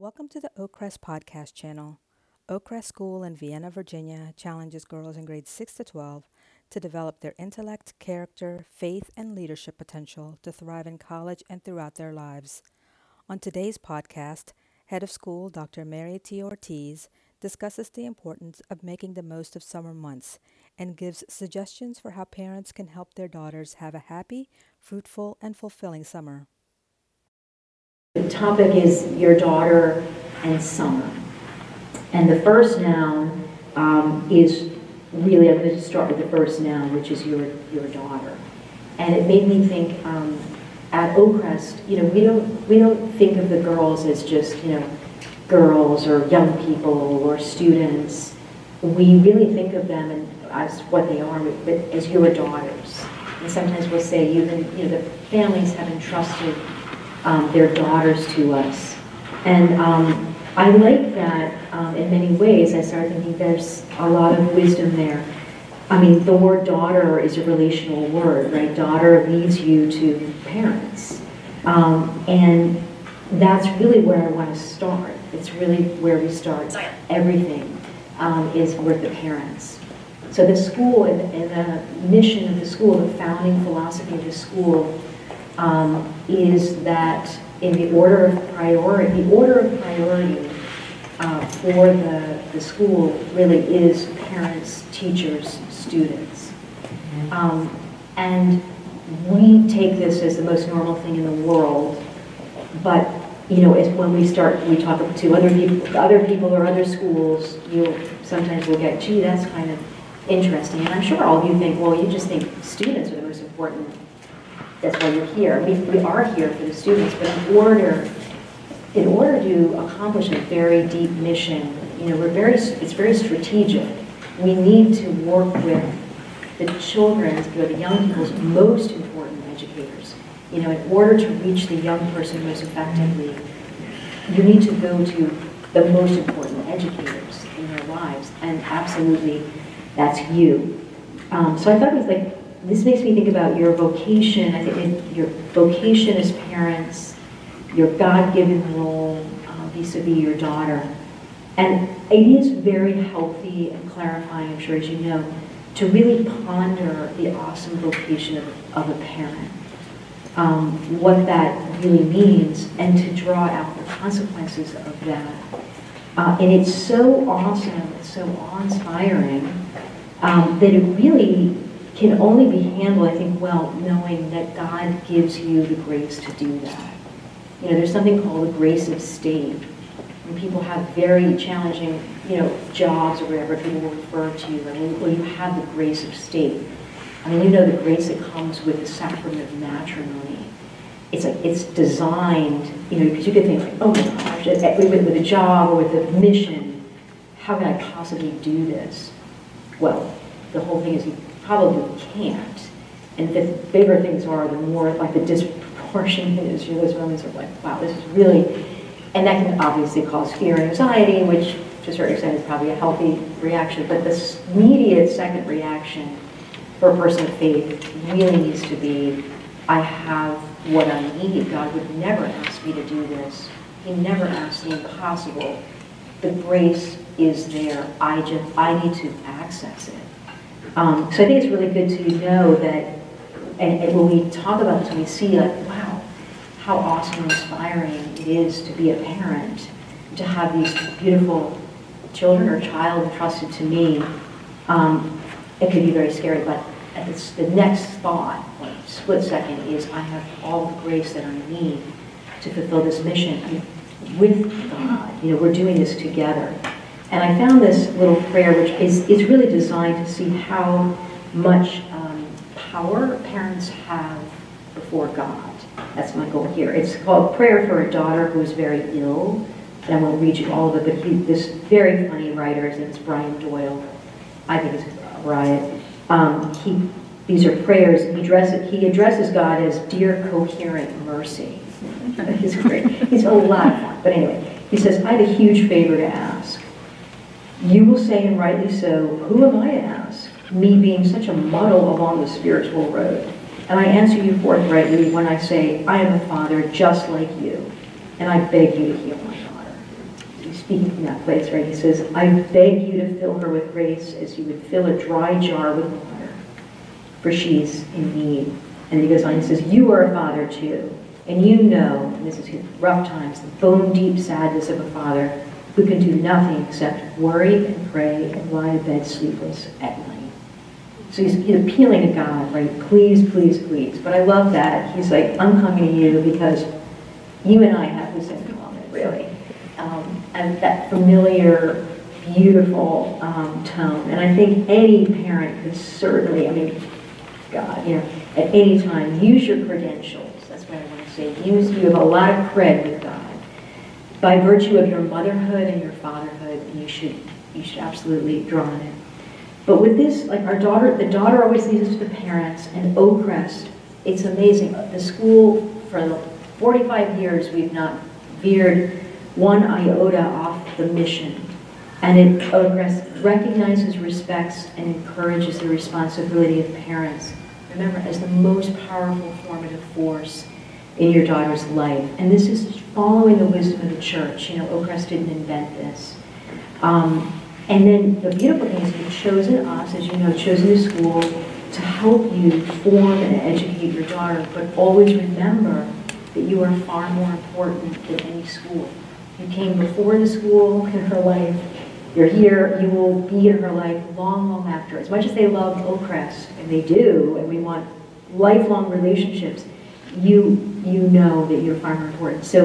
Welcome to the Oakcrest Podcast channel. Oakcrest School in Vienna, Virginia challenges girls in grades 6 to 12 to develop their intellect, character, faith, and leadership potential to thrive in college and throughout their lives. On today's podcast, Head of School Dr. Mary T. Ortiz discusses the importance of making the most of summer months and gives suggestions for how parents can help their daughters have a happy, fruitful, and fulfilling summer. Topic is your daughter and summer. And the first noun um, is really, I'm going to start with the first noun, which is your, your daughter. And it made me think um, at Oakcrest, you know, we don't, we don't think of the girls as just, you know, girls or young people or students. We really think of them as what they are, but as your daughters. And sometimes we'll say even, you know, the families have entrusted um, their daughters to us. And um, I like that um, in many ways. I started thinking there's a lot of wisdom there. I mean, the word daughter is a relational word, right? Daughter leads you to parents. Um, and that's really where I want to start. It's really where we start. Everything um, is with the parents. So the school and, and, the mission of the school, the founding philosophy of the school, um, is that in the order of priority, the order of priority uh, for the, the school really is parents, teachers, students. Um, and we take this as the most normal thing in the world, but you know, when we start, we talk to other people, other people or other schools, you sometimes will get, gee, that's kind of interesting. And I'm sure all of you think, well, you just think students are the most important. That's why you're here. We, we are here for the students, but in order, in order to accomplish a very deep mission, you know, we're very, it's very strategic. We need to work with the children's, children, the young people's most important educators. You know, in order to reach the young person most effectively, you need to go to the most important educators in their lives, and absolutely, that's you. Um, so I thought it was like, this makes me think about your vocation. I think your vocation as parents, your God-given role uh, vis-a-vis your daughter. And it is very healthy and clarifying, I'm sure as you know, to really ponder the awesome vocation of, of a parent um, what that really means and to draw out the consequences of that. Uh, and it's so awesome, it's so awe-inspiring um, that it really can only be handled, I think, well, knowing that God gives you the grace to do that. You know, there's something called the grace of state. When people have very challenging, you know, jobs or whatever, people will refer to you, and well, you have the grace of state. I mean, you know the grace that comes with the sacrament of matrimony. It's like it's designed, you know, because you could think like, oh my gosh, with, with a job or with a mission, how can I possibly do this? Well, the whole thing is probably can't. And the bigger things are, the more like the disproportion is. You know, those moments are like, wow, this is really, and that can obviously cause fear and anxiety, which to a certain extent is probably a healthy reaction. But the immediate second reaction for a person of faith really needs to be, I have what I need. God would never ask me to do this. He never asked the impossible. The grace is there. I just I need to access it. Um, so I think it's really good to know that, and, and when we talk about this, we see like, wow, how awesome and inspiring it is to be a parent, to have these beautiful children or child entrusted to me. Um, it can be very scary, but the next thought, like split second, is I have all the grace that I need to fulfill this mission with God. You know, we're doing this together. And I found this little prayer, which is, is really designed to see how much um, power parents have before God. That's my goal here. It's called Prayer for a Daughter Who is Very Ill. And I won't read you all of it, but he, this very funny writer, his name is Brian Doyle. I think it's a riot. Um, he, these are prayers. He addresses, he addresses God as dear coherent mercy. He's great. He's a lot of fun. But anyway, he says, I have a huge favor to ask. You will say, and rightly so, who am I to ask? Me being such a muddle along the spiritual road. And I answer you forthrightly when I say, I am a father just like you, and I beg you to heal my daughter. He's speaking from that place, right? He says, I beg you to fill her with grace as you would fill a dry jar with water, for she's in need. And he goes on, he says, You are a father too, and you know, and this is rough times, the bone deep sadness of a father who can do nothing except worry and pray and lie in bed sleepless at night. So he's, appealing to God, right? Please, please, please. But I love that. He's like, I'm coming to you because you and I have this in common, really. Um, and that familiar, beautiful um, tone. And I think any parent could certainly, I mean, God, you know, at any time, use your credentials. That's what I want to say. Use, you have a lot of cred with God. By virtue of your motherhood and your fatherhood, you should, you should absolutely draw on it. But with this, like our daughter, the daughter always leads us to the parents, and Oakcrest, it's amazing. The school, for 45 years, we've not veered one iota off the mission. And it Oakcrest recognizes, respects, and encourages the responsibility of parents. Remember, as the most powerful formative force in your daughter's life. And this is following the wisdom of the church. You know, Oakcrest didn't invent this. Um, and then the beautiful thing is you've chosen us, as you know, chosen the school to help you form and educate your daughter, but always remember that you are far more important than any school. You came before the school in her life. You're here. You will be in her life long, long after. As much as they love Oakcrest, and they do, and we want lifelong relationships, you you know that you're far more important. So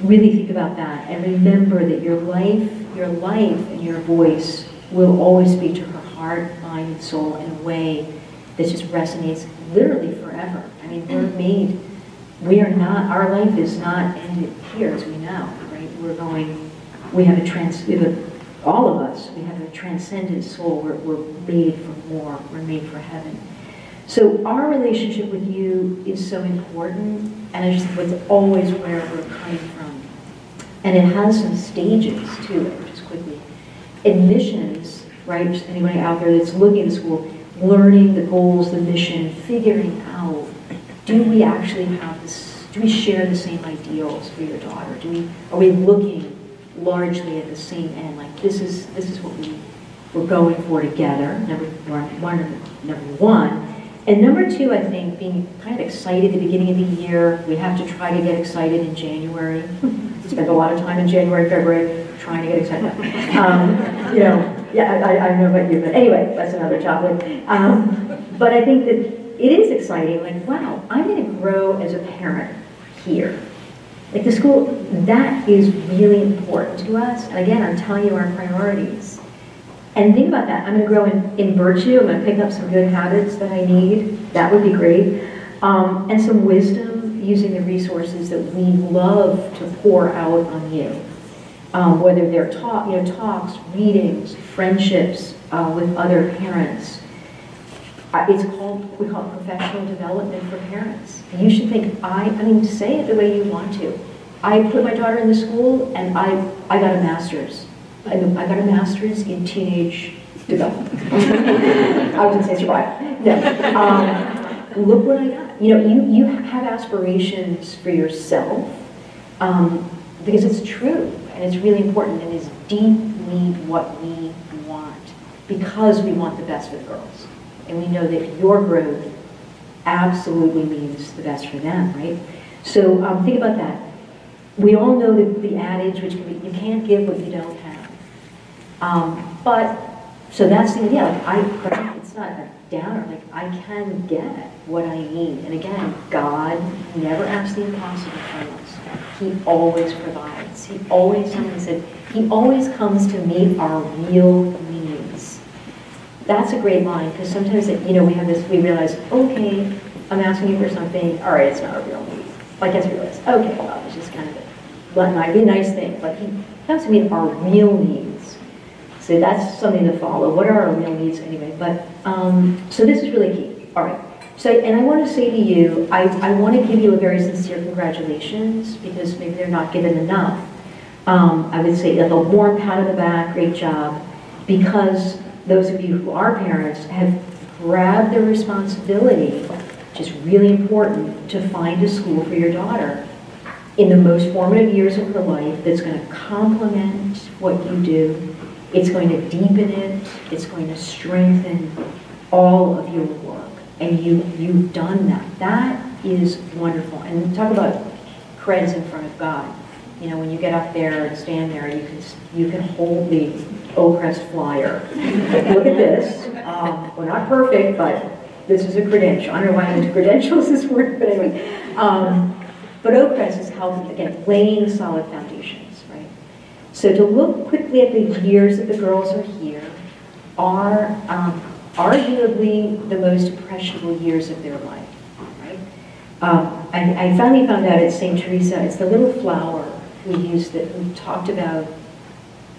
really think about that and remember that your life your life and your voice will always speak to her heart, mind, and soul in a way that just resonates literally forever. I mean, we're mm. made, we are not, our life is not ended here, as we know, right? We're going, we have a trans, we have a, all of us, we have a transcendent soul. We're, we're made for more. We're made for heaven. So our relationship with you is so important, and I just it's always where we're coming from. And it has some stages to it just quickly. Admissions, right? Anybody out there that's looking at the school, learning the goals, the mission, figuring out, do we actually have this, do we share the same ideals for your daughter? Do we, are we looking largely at the same end? Like this is, this is what we, we're going for together, number one, number one. And number two, I think, being kind of excited at the beginning of the year. We have to try to get excited in January. Spend a lot of time in January, February trying to get excited. Um, you know, yeah, I, I, don't know about you, but anyway, that's another topic. Um, but I think that it is exciting. Like, wow, I'm going to grow as a parent here. Like the school, that is really important to us. And again, I'm telling you our priorities. And think about that. I'm going to grow in, in virtue. I'm going to pick up some good habits that I need. That would be great. Um, and some wisdom using the resources that we love to pour out on you um, whether they're talk, you know, talks, readings, friendships uh, with other parents. Uh, it's called, we call it professional development for parents. You should think, I, I mean, say it the way you want to. I put my daughter in the school and I, I got a master's. I, got a master's in teenage development. I to say survival. No. Um, look what I got. You know, you, you have aspirations for yourself um, because it's true and it's really important, and is deeply what we want because we want the best for the girls. And we know that your growth absolutely means the best for them, right? So um, think about that. We all know the, the adage, which can be, you can't give what you don't have. Um, but, so that's the, idea. like I, it's not a downer, like I can get what I need. And again, God never asks the impossible from us. He always provides. He always, he said, he always comes to meet our real needs. That's a great line because sometimes, it, you know, we have this, we realize, okay, I'm asking you for something, all right, it's not a real need. Like, I realize, okay, well, it's just kind of a, might be nice thing, but he comes to meet our real needs. So that's something to follow. What are our real needs anyway? But, um, so this is really key. All right. So, and I want to say to you, I, I want to give you a very sincere congratulations because maybe they're not given enough. Um, I would say like a warm pat on the back, great job, because those of you who are parents have grabbed the responsibility, which is really important, to find a school for your daughter. In the most formative years of her life that's going to complement what you do. It's going to deepen it. It's going to strengthen all of your work. And you, you've done that. That is wonderful. And talk about creds in front of God. You know, when you get up there and stand there, you can, you can hold the Oakcrest flyer. Look at this. Um, we're not perfect, but this is a credential. I don't know why I'm into credentials this word, but anyway. Um, but Oakcrest is helping, again, laying solid foundations, right? So to look quickly at the years that the girls are here are um, arguably the most impressionable years of their life, right? Um, I, I finally found out at St. Teresa, it's the little flower we used that we talked about,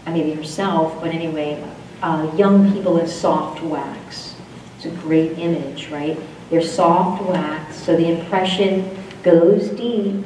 uh, maybe herself, but anyway, uh, young people as soft wax. It's a great image, right? They're soft wax, so the impression goes deep,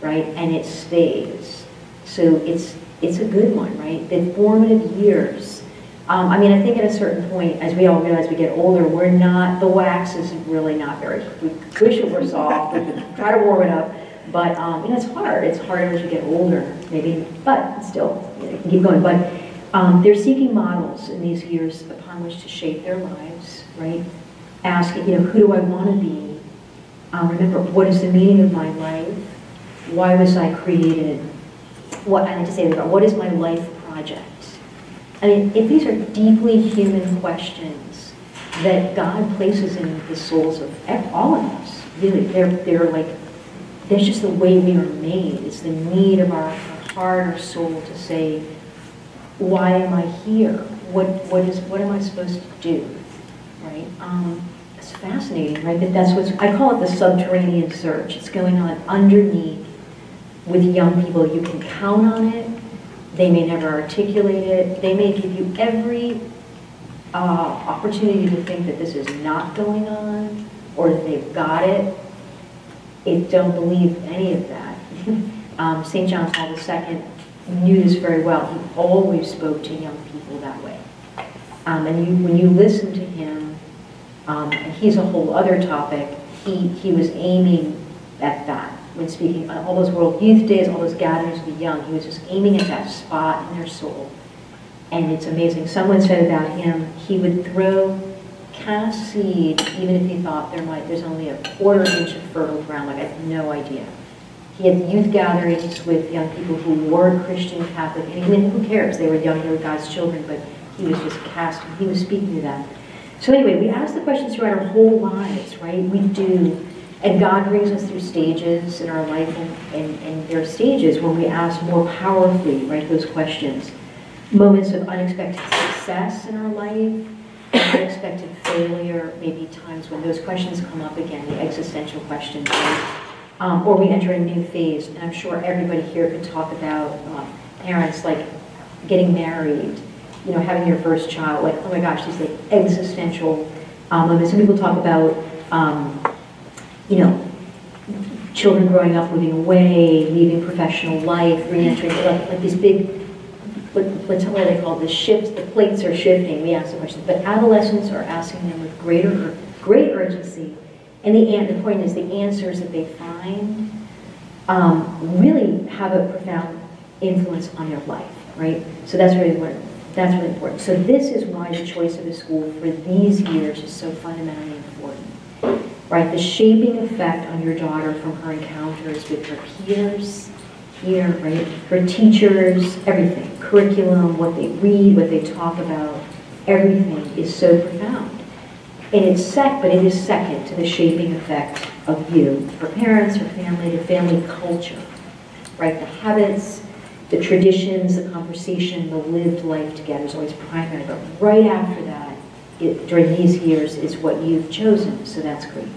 right, and it stays. So it's it's a good one, right? The formative years. Um, I mean, I think at a certain point, as we all realize we get older, we're not, the wax is really not very, we wish it were soft, we try to warm it up, but, um, you know, it's hard. It's harder as you get older, maybe, but still, you, know, keep going. But um, they're seeking models in these years upon which to shape their lives, right? Asking, you know, who do I want to be? Um, remember, what is the meaning of my life? Why was I created? What I like to say about what is my life project? I mean, if these are deeply human questions that God places in the souls of all of us, really, they're they're like that's just the way we are made. It's the need of our, heart or soul to say, why am I here? What what is what am I supposed to do? Right? Um, fascinating, right? That that's what's I call it the subterranean search. It's going on underneath with young people. You can count on it. They may never articulate it. They may give you every uh, opportunity to think that this is not going on or that they've got it. It don't believe any of that. um, St. John Paul II knew this very well. He always spoke to young people that way. Um, and you, when you listen to him, um, and he's a whole other topic, he, he was aiming at that when speaking on all those World Youth Days, all those gatherings of the young. He was just aiming at that spot in their soul. And it's amazing. Someone said about him, he would throw cast seed even if he thought there might, there's only a quarter inch of fertile ground. Like I have no idea. He had youth gatherings with young people who were Christian, Catholic, and even who cares? They were young, they were God's children, but he was just casting, he was speaking to them. So anyway, we ask the questions throughout our whole lives, right? We do. And God brings us through stages in our life, and, and, and there are stages when we ask more powerfully, right, those questions. Moments of unexpected success in our life, unexpected failure, maybe times when those questions come up again, the existential questions, um, or we enter a new phase. And I'm sure everybody here could talk about uh, parents like getting married, you know, having your first child, like, oh my gosh, these like existential um, moments. Some people talk about, um, you know, children growing up, moving away, leaving professional life, re-entering, like, like these big, what, what's what they call the shifts, the plates are shifting, we ask the questions. But adolescents are asking them with greater, great urgency and the, the point is, the answers that they find um, really have a profound influence on their life, right? So that's really what, that's really important. So this is why the choice of a school for these years is so fundamentally important, right? The shaping effect on your daughter from her encounters with her peers, here, right? Her teachers, everything, curriculum, what they read, what they talk about, everything is so profound. And it's sec, but it is second to the shaping effect of you, for parents, for family, the family culture, right? The habits, the traditions, the conversation, the lived life together is always primary. But right after that, it, during these years, is what you've chosen. So that's great.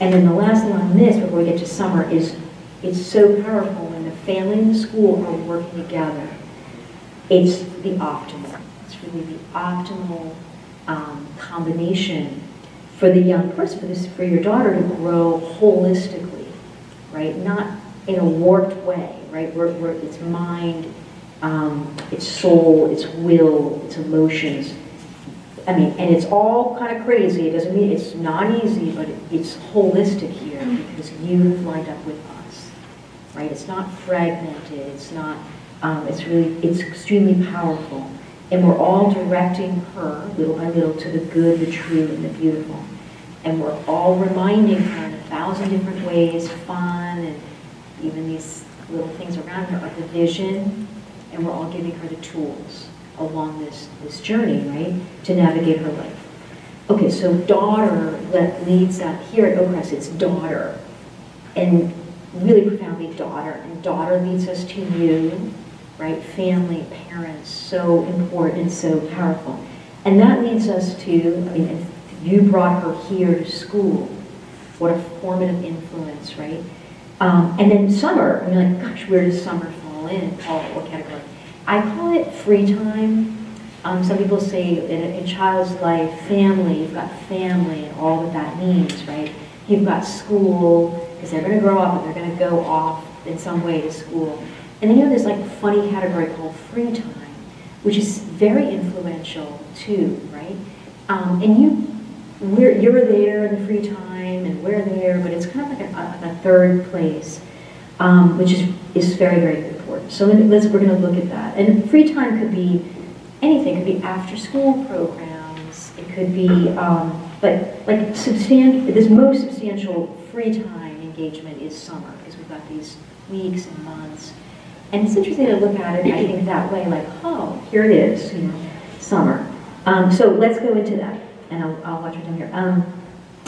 And then the last thing on this, before we get to summer, is it's so powerful when the family and the school are working together. It's the optimal. It's really the optimal um, combination for the young person, for this, for your daughter to grow holistically, right? Not in a warped way, right? It's mind, um, its soul, its will, its emotions. I mean, and it's all kind of crazy. It doesn't mean it's not easy, but it's holistic here because you have lined up with us. right? It's not fragmented, it's not, um, it's really, it's extremely powerful. And we're all directing her, little by little, to the good, the true, and the beautiful. And we're all reminding her in a thousand different ways, fun, and even these little things around her, of the vision, and we're all giving her the tools along this, this journey, right, to navigate her life. Okay, so daughter that leads that here at Oakcrest, it's daughter, and really profoundly daughter, and daughter leads us to you, right? Family, parents, so important so powerful. And that leads us to, I mean, you brought her here to school. What a formative influence, right? Um, and then summer, I mean, like, gosh, where does summer fall in? Paul, what category? I call it free time. Um, some people say in a, child's life, family, you've got family and all that that means, right? You've got school, because they're going to grow up and they're going to go off in some way to school. And then you have this like funny category called free time, which is very influential too, right? Um, and you, we're, you're there in the free time and we're there, but it's kind of like a, a third place, um, which is, is very, very important. So let's, we're going to look at that. And free time could be anything. It could be after school programs. It could be, um, but like substantial, this most substantial free time engagement is summer because we've got these weeks and months and it's interesting to look at it, I think, that way, like, oh, here it is, you know, summer. Um, so let's go into that, and I'll, I'll watch your time here. Um,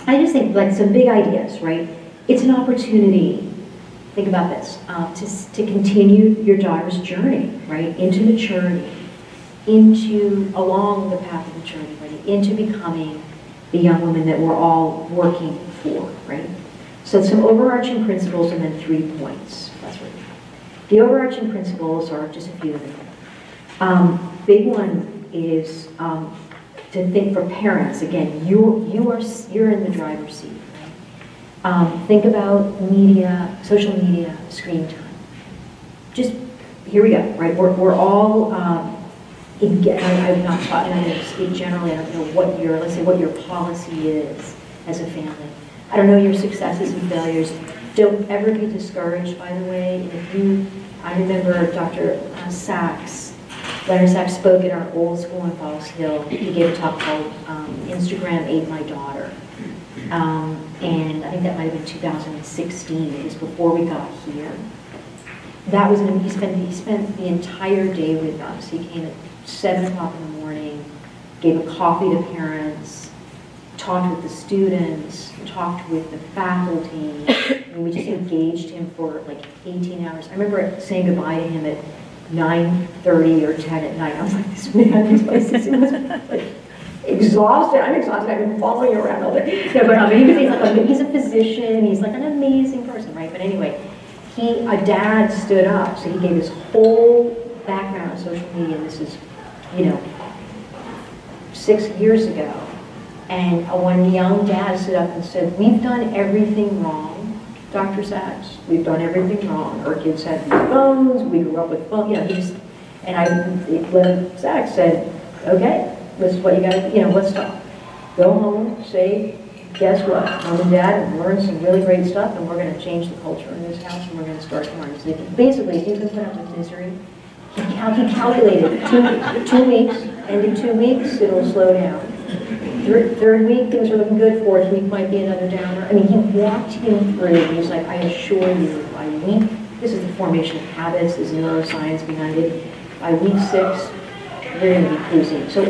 I just think, like, some big ideas, right? It's an opportunity, think about this, uh, to, to continue your daughter's journey, right, into maturity, into, along the path of maturity, right, into becoming the young woman that we're all working for, right? So some overarching principles and then three points. That's right. The overarching principles are just a few of them. Um, big one is um, to think for parents. Again, you you are you're in the driver's seat. Right? Um, think about media, social media, screen time. Just here we go. Right, we're we're all. Um, in, I, I'm not talking. I'm going to speak generally. I don't know what your let's say what your policy is as a family. I don't know your successes and failures. Don't ever be discouraged, by the way. if you, I remember Dr. Uh, Sax, Leonard Sax spoke at our old school in Falls Hill. He gave a talk called um, Instagram Ate My Daughter. Um, and I think that might have been 2016. It was before we got here. That was when he spent, he spent the entire day with us. He came at 7 o'clock in the morning, gave a coffee to parents, talked with the students, talked with the faculty, and we just engaged him for like 18 hours. I remember saying goodbye to him at 9.30 or 10 at night. I was like, this man, is like, exhausted. I'm exhausted. I've been following you around all day. No, but he's, like, he's a physician. He's like an amazing person, right? But anyway, he, a dad stood up, so he gave his whole background on social media. And this is, you know, six years ago and one young dad stood up and said, we've done everything wrong, Dr. Sax. We've done everything wrong. Our kids had phones, we grew up with phones, you know, he's, and I, Leonard Sax said, okay, this is what you gotta, you know, let's talk. Go home, say, guess what? Mom and dad have learned some really great stuff and we're gonna change the culture in this house and we're gonna start tomorrow. So basically, if you can put up with misery, he calculated two, two weeks, and in two weeks, it'll slow down Third, third week, things are looking good. Fourth week might be another downer. I mean, he walked him through. He's like, I assure you, by week, this is the formation of habits, there's neuroscience behind it. By week six, you're going to be cruising. So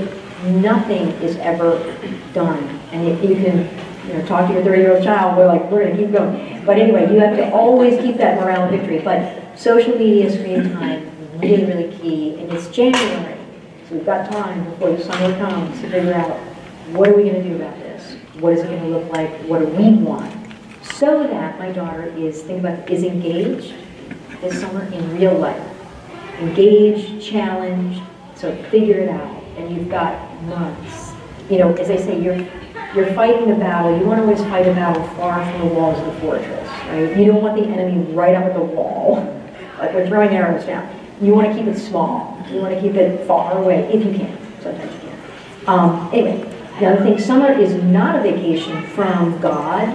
nothing is ever done. And if you can, you know, talk to your 30-year-old child, we're like, we're going to keep going. But anyway, you have to always keep that morale and victory. But social media screen time, really, really key. And it's January, so we've got time before the summer comes to figure out what are we going to do about this? What is it going to look like? What do we want? So that my daughter is, think about, is engaged this summer in real life. Engaged, challenged, so figure it out. And you've got months. You know, as I say, you're you're fighting a battle. You want to always fight a battle far from the walls of the fortress, right? You don't want the enemy right up at the wall, like we're throwing arrows down. You want to keep it small. You want to keep it far away, if you can. Sometimes you can. Um, anyway, the other thing, summer is not a vacation from God,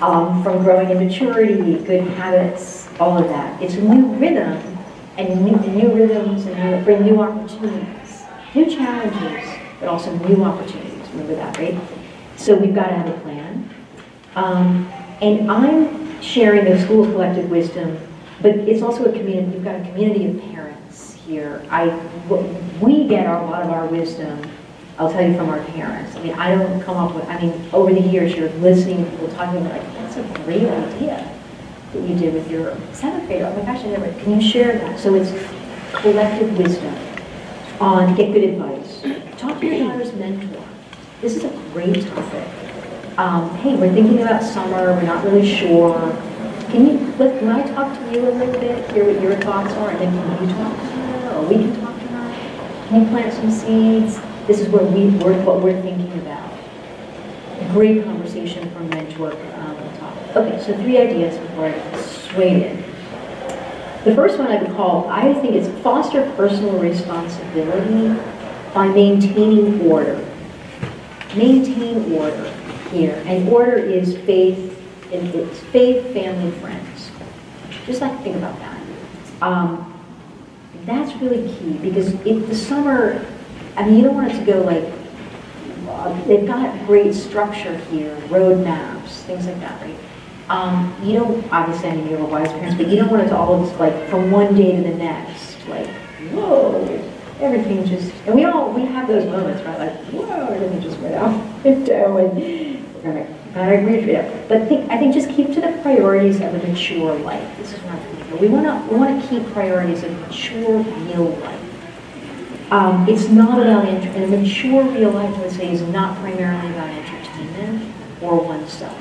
um, from growing in maturity, good habits, all of that. It's a new rhythm, and new, new rhythms and new, bring new opportunities, new challenges, but also new opportunities. Remember that, right? So we've got to have a plan. Um, and I'm sharing the school's collective wisdom, but it's also a community. We've got a community of parents here. I, we get a lot of our wisdom I'll tell you from our parents. I mean, I don't come up with, I mean, over the years, you're listening to people talking about, like, that's a great idea that you did with your seventh grader. Oh my gosh, I never, can you share that? So it's collective wisdom on get good advice. Talk to your daughter's mentor. This is a great topic. Um, hey, we're thinking about summer, we're not really sure. Can you, let, can I talk to you a little bit, hear what your thoughts are, and then can you talk to her, or we can talk to her? Can you plant some seeds? This is where we, we're, what we're thinking about. Great conversation from mentor um, topic. Okay, so three ideas before I sway in. The first one I would call, I think it's foster personal responsibility by maintaining order. Maintain order here. And order is faith, And it's faith, family, friends. Just like think about that. Um, that's really key because if the summer I mean, you don't want it to go like, uh, they've got great structure here, road maps, things like that, right? Um, you don't, obviously, I mean, you have a wise parents, but you don't want it to all just like from one day to the next, like, whoa, everything just, and we all, we have those moments, right? Like, whoa, everything just went out window and gonna, gotta agree with you. But think, I think just keep to the priorities of a mature life. This is what I'm thinking. We wanna, we wanna keep priorities of mature, real life. Um, it's not about, enter- and mature real life, I would say, is not primarily about entertainment or oneself.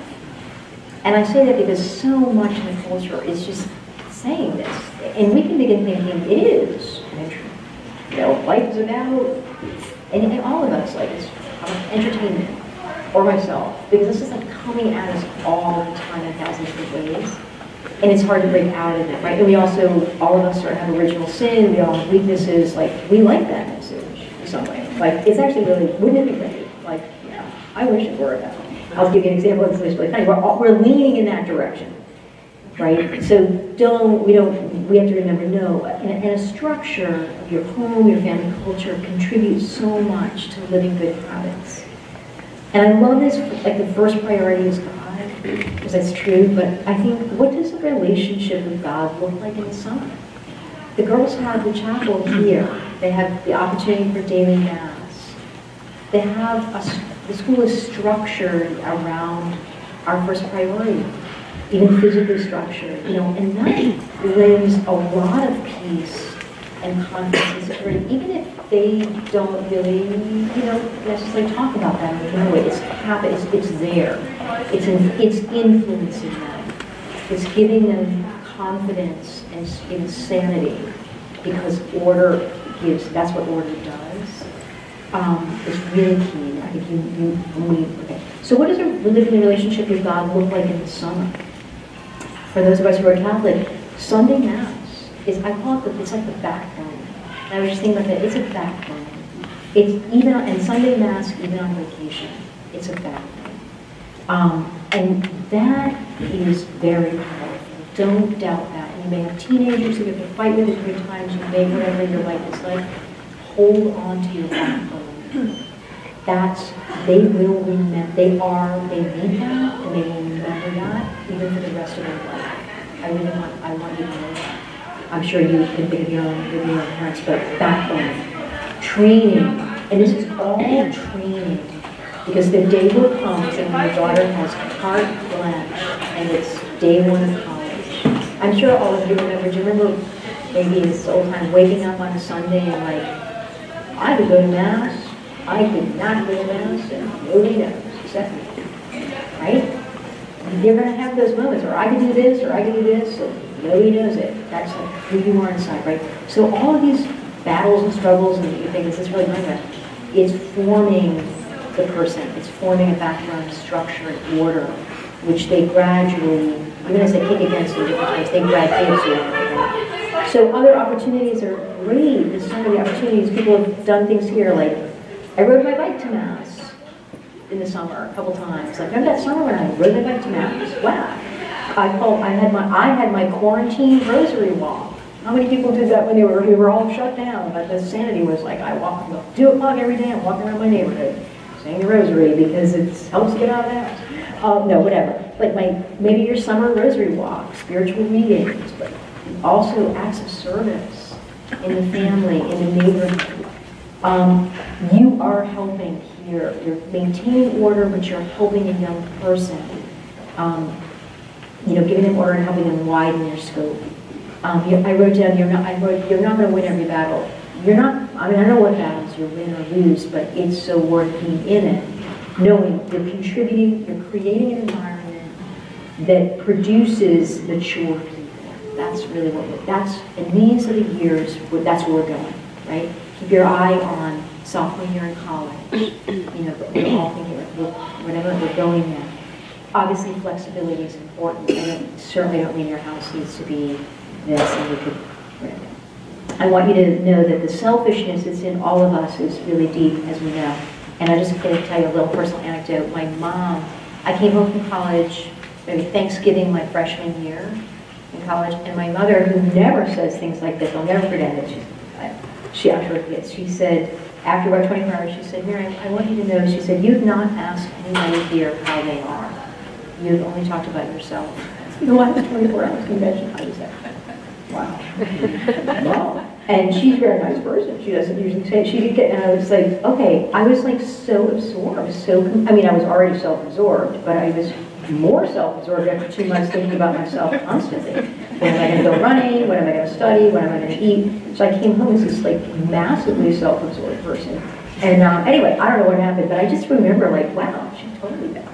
And I say that because so much in the culture is just saying this. And we can begin thinking it is. You know, life is about, and, and all of us, like, it's entertainment or myself. Because this is like coming at us all the time in thousands of ways and it's hard to break out of it, right? And we also, all of us are, have original sin, we all have weaknesses, like, we like that message in some way. Like, it's actually really, wouldn't it be great? Like, yeah, I wish it were that. I'll give you an example, it's really funny. We're, all, we're leaning in that direction, right? So don't, we don't, we have to remember, no, and, and a structure of your home, your family culture contributes so much to living good habits. And I love this, like the first priority is because that's true, but I think, what does a relationship with God look like in the summer? The girls have the chapel here. They have the opportunity for daily mass. They have, a, the school is structured around our first priority, even physically structured, you know, and that lends a lot of peace and confidence even if they don't really, you know, necessarily talk about that in a way. It's habit, it's, it's there. It's, in, it's influencing them. It's giving them confidence and insanity because order gives, that's what order does. Um, it's really key. I think you, you only, okay. So what does a living relationship with God look like in the summer? For those of us who are Catholic, Sunday Mass is, I call it, the, it's like the backbone. I was just thinking about that, it's a backbone. It's even, and Sunday Mass, even on vacation, it's a backbone. Um, and that is very powerful. Don't doubt that. You may have teenagers who you have to fight with at different times. You may, whatever your life is like, hold on to your backbone. That's, they will remember, they are, they need that, and they will remember that even for the rest of their life. I really want, I want you to know that. I'm sure you can think of your own, your own parents, but backbone, training, and this is all training because the day will come and my daughter has carte blanche and it's day one of college. I'm sure all of you remember, do you remember maybe this old time waking up on a Sunday and like, I could go to Mass, I could not go to Mass, and nobody knows except me. Right? You're going to have those moments, or I could do this, or I could do this, and nobody knows it. That's like who you are inside, right? So all of these battles and struggles, and you think, is this really going to? It's forming the person. It's forming a background structure and order, which they gradually, even as they kick against it different times, they graduate into. So other opportunities are great. There's so many opportunities. People have done things here, like I rode my bike to Mass in the summer a couple times. Like remember that summer when I rode my bike to Mass? Wow. I called, I had my, I had my quarantine rosary walk. How many people did that when they were, we were all shut down? But the sanity was like, I walk, do a o'clock every day, I'm walking around my neighborhood, saying the rosary because it helps get out of house. Uh, no, whatever. Like my, maybe your summer rosary walk, spiritual readings, but also acts of service in the family, in the neighborhood. Um, you are helping here. You're maintaining order, but you're helping a young person. Um, you know, giving them order and helping them widen their scope. Um, I wrote down, you're not, I wrote, you're not going to win every battle. You're not, I mean, I know what battles you win or lose, but it's so worth being in it, knowing you're contributing, you're creating an environment that produces mature people. That's really what, we're, that's, in these are the years, that's where we're going, right? Keep your eye on sophomore year in college. You know, we're all thinking, whatever, we're going there obviously flexibility is important, and certainly don't mean your house needs to be this, and we could, I want you to know that the selfishness that's in all of us is really deep, as we know. And I'm just going to tell you a little personal anecdote. My mom, I came home from college, maybe Thanksgiving my freshman year in college, and my mother, who never says things like this, I'll never forget it, she, actually forgets, she said, after about 24 hours, she said, Miriam, I want you to know, she said, you've not asked anybody here how they are. You've only talked about yourself. the last 24 hours convention, I was like, wow. wow. And she's a very nice person. She doesn't usually say, she did get, and I was like, okay, I was like so absorbed, so, I mean, I was already self-absorbed, but I was more self-absorbed after two months thinking about myself constantly. When am I going to go running? When am I going to study? When am I going to eat? So I came home as this like massively self-absorbed person. And um, anyway, I don't know what happened, but I just remember like, wow, she's totally back.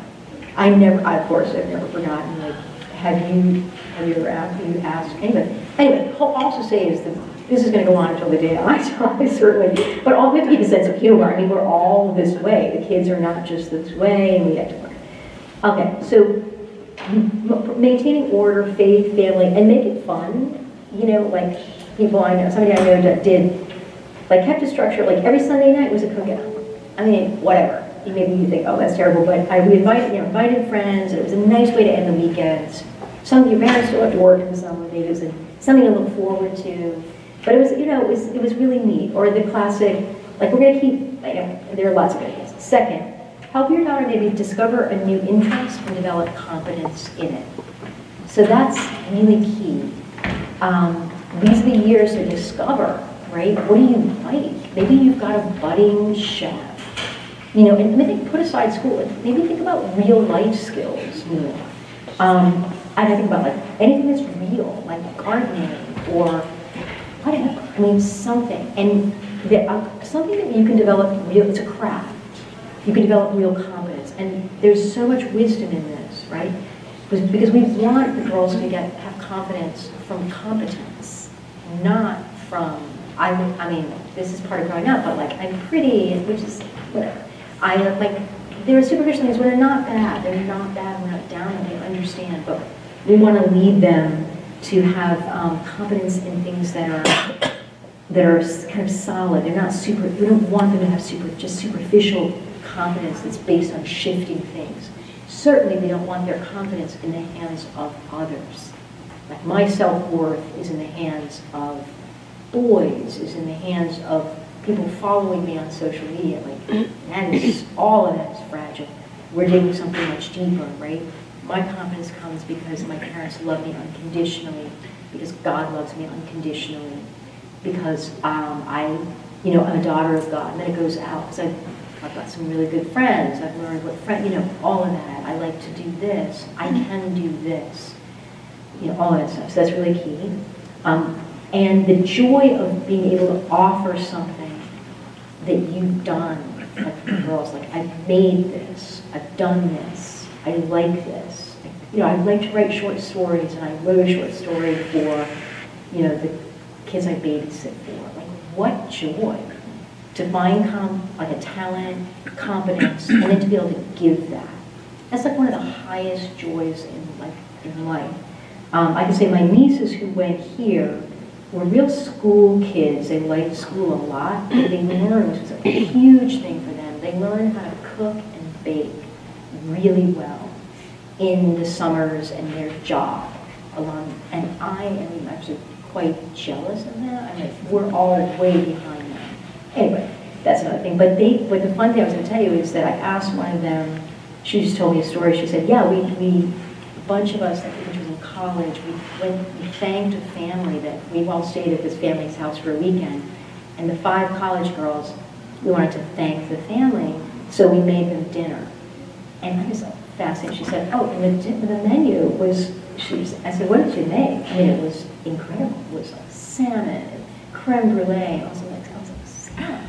I never, I, of course, I've never forgotten, like, have you, have you ever asked, have you asked anybody? Anyway, I'll also say is that this is going to go on until the day I die, certainly, but all, we have to keep a sense of humor. I mean, we're all this way. The kids are not just this way, and we have to work. Okay, so maintaining order, faith, family, and make it fun. You know, like people I know, somebody I know that did, like kept a structure, like every Sunday night was a cookout. I mean, whatever maybe you think, oh, that's terrible, but I, we invited, you know, invited friends, it was a nice way to end the weekends. Some of your parents still have to work in the summer, maybe it was a, something to look forward to. But it was, you know, it was, it was really neat. Or the classic, like we're gonna keep, you know, there are lots of good ideas. Second, help your daughter maybe discover a new interest and develop confidence in it. So that's really key. Um, these are the years to discover, right? What do you like? Maybe you've got a budding chef you know, and maybe put aside school, maybe think about real life skills more. Um, I think about like anything that's real, like gardening or whatever. I mean, something. And uh, something that you can develop real, it's a craft. You can develop real competence. And there's so much wisdom in this, right? Because, because we want the girls to get have confidence from competence, not from, I, I mean, this is part of growing up, but like, I'm pretty, which is whatever. I like there are superficial things where they're not bad. They're not bad. We're not down on them. Understand, but we want to lead them to have um, confidence in things that are that are kind of solid. They're not super. We don't want them to have super just superficial confidence that's based on shifting things. Certainly, we don't want their confidence in the hands of others. Like my self worth is in the hands of boys. Is in the hands of people following me on social media, like that is all of that is fragile. We're digging something much deeper, right? My confidence comes because my parents love me unconditionally, because God loves me unconditionally, because um, I, you know, I'm a daughter of God. And then it goes out because I've, I've got some really good friends. I've learned what friend, you know, all of that. I like to do this. I can do this. You know, all of that stuff. So that's really key. Um, and the joy of being able to offer something that you've done, like girls, like I've made this, I've done this, I like this. You know, I like to write short stories, and I wrote a short story for, you know, the kids I babysit for. Like, what joy to find com- like a talent, competence, and then to be able to give that. That's like one of the highest joys in like in life. Um, I can say my nieces who went here were real school kids. They liked school a lot. They learned, which was a huge thing for them. They learned how to cook and bake really well. In the summers and their job along, and I am actually quite jealous of that. I mean, we're all way behind them. Anyway, that's another thing. But they, but the fun thing I was going to tell you is that I asked one of them. She just told me a story. She said, "Yeah, we, we a bunch of us, I think it in college, we went, we thanked a family that we all stayed at this family's house for a weekend, and the five college girls, we wanted to thank the family, so we made them dinner." And I was like fascinated. She said, "Oh, and the, the menu was." She, I said, "What did you make?" I mean, it was incredible. It was like salmon and creme brulee. Was like, I was like, salmon.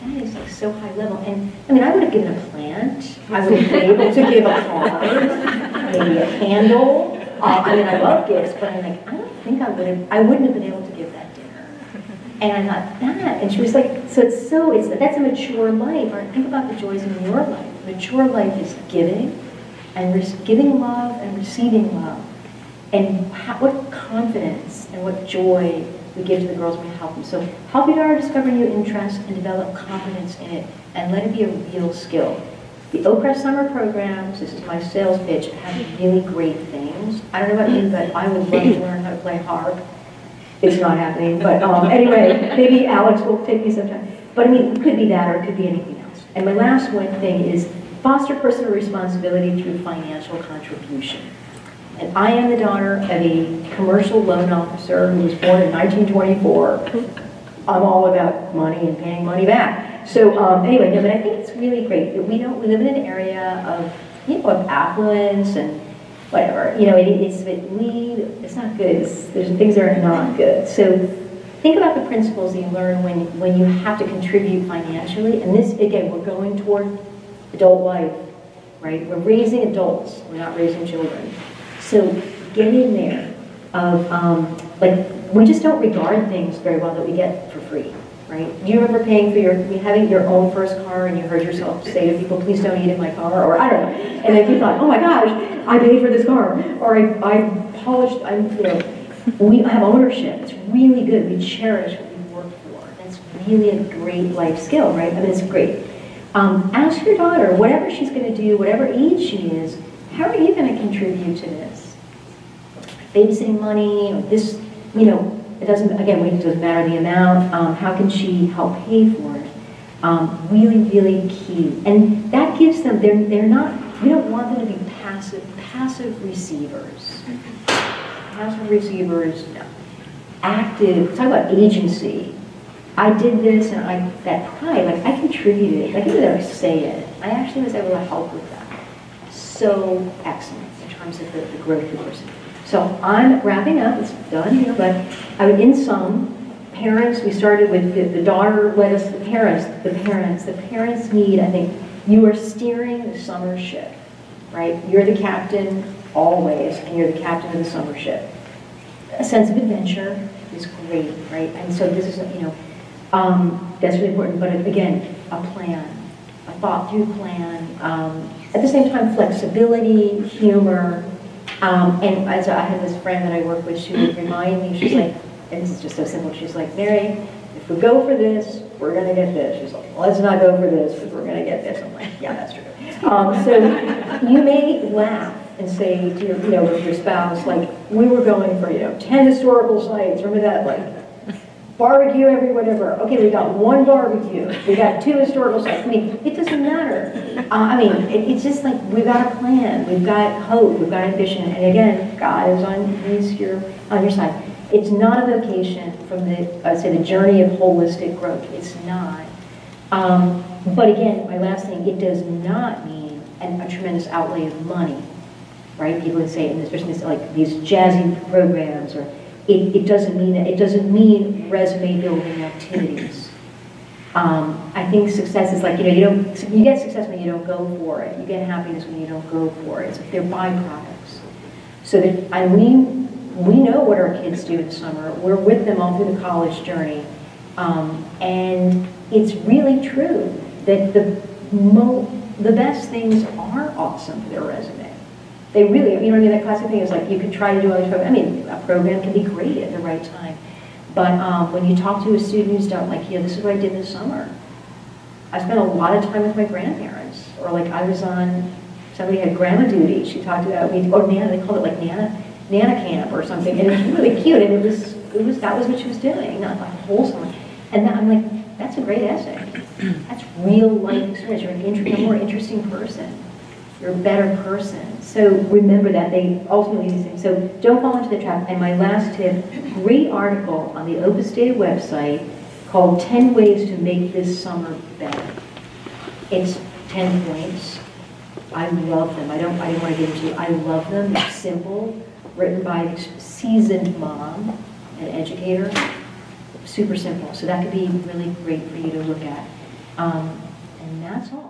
That is like so high level. And I mean, I would have given a plant. I would have been able to give a card, maybe a candle. Uh, I mean, I love gifts, but I'm like, I don't think I would have. I wouldn't have been able to give that dinner. And I thought that, and she was like, so it's so it's that's a mature life. Or think about the joys in your life. Mature life is giving, and giving love and receiving love and how, what confidence and what joy we give to the girls when we help them. So help your daughter discover new interests and develop confidence in it and let it be a real skill. The Oakcrest summer programs, this is my sales pitch, have really great things. I don't know about you, but I would love to learn how to play harp. It's not happening, but um, anyway, maybe Alex will take me sometime. But I mean, it could be that or it could be anything else. And my last one thing is foster personal responsibility through financial contribution. And I am the daughter of a commercial loan officer who was born in 1924. I'm all about money and paying money back. So um, anyway, no, but I think it's really great that we don't we live in an area of you know of affluence and whatever. You know, it, it's it, we it's not good. It's, there's things that are not good. So think about the principles you learn when when you have to contribute financially. And this again, we're going toward adult life, right? We're raising adults. We're not raising children. So get in there of, um, like, we just don't regard things very well that we get for free, right? Do you remember paying for your, having your own first car and you heard yourself say to people, please don't eat in my car, or I don't know. And then you thought, oh my gosh, I paid for this car, or I, I polished, I'm, you know, we have ownership. It's really good. We cherish what we work for. That's really a great life skill, right? I mean, it's great. Um, ask your daughter, whatever she's going to do, whatever age she is, how are you going to contribute to this? Babysitting money, or this, you know, it doesn't, again, it doesn't matter the amount. Um, how can she help pay for it? Um, really, really key. And that gives them, they're, they're not, we don't want them to be passive, passive receivers. Passive receivers, no. Active, talk about agency. I did this and I, that pride, like I contributed, I didn't say it. I actually was able to help with that so excellent in terms of the, the growth of person. So I'm wrapping up, it's done here, but I would, in sum, parents, we started with the, the daughter led us, the parents, the parents, the parents need, I think, you are steering the summer ship, right? You're the captain always, and you're the captain of the summer ship. A sense of adventure is great, right? And so this is, you know, um, that's really important, but again, a plan, a thought through plan, um, at the same time, flexibility, humor, um, and as I had this friend that I work with, she would remind me, she's like, and this is just so simple, she's like, Mary, if we go for this, we're gonna get this. She's like, let's not go for this, because we're gonna get this. I'm like, yeah, that's true. Um, so you may laugh and say to your, you know, with your spouse, like, we were going for, you know, 10 historical sites, remember that, like, barbecue every whatever. Okay, we got one barbecue. We got two historical sites. I mean, it doesn't matter. Uh, I mean, it, it's just like we've got a plan. We've got hope. We've got ambition. And again, God is on your on your side. It's not a vocation from the I say the journey of holistic growth. It's not. Um, but again, my last thing, it does not mean an, a tremendous outlay of money, right? People would say, and especially like these jazzy programs or it, it doesn't mean that. it doesn't mean resume building activities. Um, I think success is like you know you don't you get success when you don't go for it. You get happiness when you don't go for it. So they're byproducts. So that and we we know what our kids do in summer. We're with them all through the college journey, um, and it's really true that the mo- the best things are awesome for their resume. They really, you know what I mean? That classic thing is like you could try to do other stuff. I mean, a program can be great at the right time. But um, when you talk to a student who's done, like, know, this is what I did this summer. I spent a lot of time with my grandparents. Or like I was on somebody had grandma duty, she talked about, we- or Nana, they called it like Nana, Nana camp or something, and it was really cute, and it was, it was, that was what she was doing, not like wholesome. And then I'm like, that's a great essay. That's real life experience, you're an inter, a more interesting person. You're a better person. So remember that, they ultimately do things. So don't fall into the trap. And my last tip, great article on the Opus Dei website called 10 Ways to Make This Summer Better. It's 10 points. I love them. I don't, I don't want to get into, I love them. They're simple, written by a seasoned mom, an educator. Super simple. So that could be really great for you to look at. Um, And that's all.